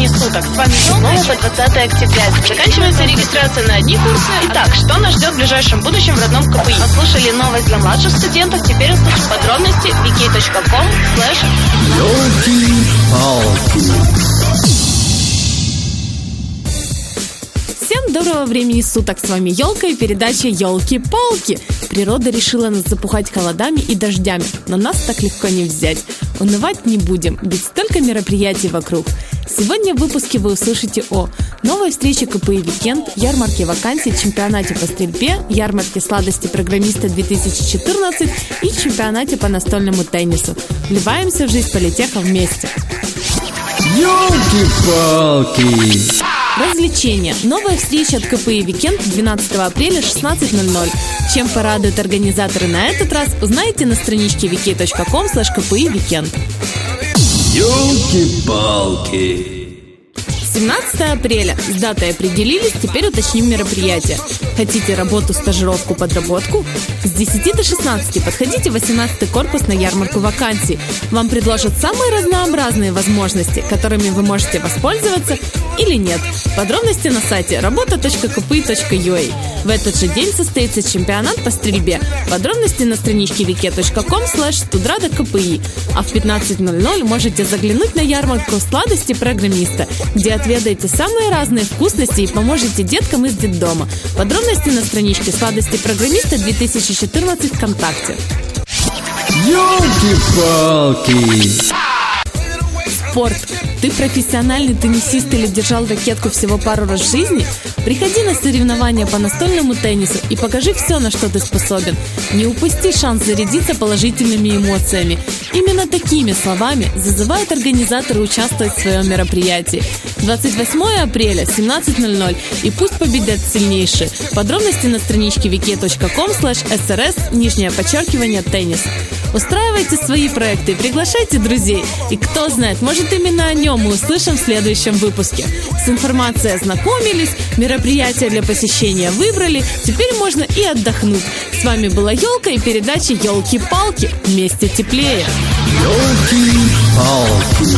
времени суток. С вами снова по 20 октября. Заканчивается регистрация на одни курсы. Итак, что нас ждет в ближайшем будущем в родном КПИ? Послушали новость для младших студентов. Теперь услышим подробности wiki.com Всем доброго времени суток! С вами Елка и передача Елки-палки. Природа решила нас запухать холодами и дождями, но нас так легко не взять. Унывать не будем, ведь столько мероприятий вокруг. Сегодня в выпуске вы услышите о новой встрече КПИ «Weekend», ярмарке вакансий, чемпионате по стрельбе, ярмарке сладости программиста 2014 и чемпионате по настольному теннису. Вливаемся в жизнь политеха вместе. Елки-палки! Развлечения. Новая встреча от КПИ «Weekend» 12 апреля 16.00. Чем порадуют организаторы на этот раз, узнаете на страничке vk.com kpi weekend. Елки-палки! 17 апреля. С датой определились, теперь уточним мероприятие. Хотите работу, стажировку, подработку? С 10 до 16 подходите в 18 корпус на ярмарку вакансий. Вам предложат самые разнообразные возможности, которыми вы можете воспользоваться или нет. Подробности на сайте работа.kpi.ua. В этот же день состоится чемпионат по стрельбе. Подробности на страничке wiki.com studrada.kpi. А в 15.00 можете заглянуть на ярмарку сладости программиста, где отведаете самые разные вкусности и поможете деткам из детдома. Подробности на страничке сладости программиста 2014 ВКонтакте. Елки-палки! Спорт. Ты профессиональный теннисист или держал ракетку всего пару раз в жизни? Приходи на соревнования по настольному теннису и покажи все, на что ты способен. Не упусти шанс зарядиться положительными эмоциями. Именно такими словами зазывают организаторы участвовать в своем мероприятии. 28 апреля, 17.00. И пусть победят сильнейшие. Подробности на страничке wiki.com srs, нижнее подчеркивание, теннис. Устраивайте свои проекты, приглашайте друзей. И кто знает, может именно о нем мы услышим в следующем выпуске. С информацией ознакомились, мероприятия для посещения выбрали, теперь можно и отдохнуть. С вами была Елка и передача Елки-палки. Вместе теплее. Елки-палки!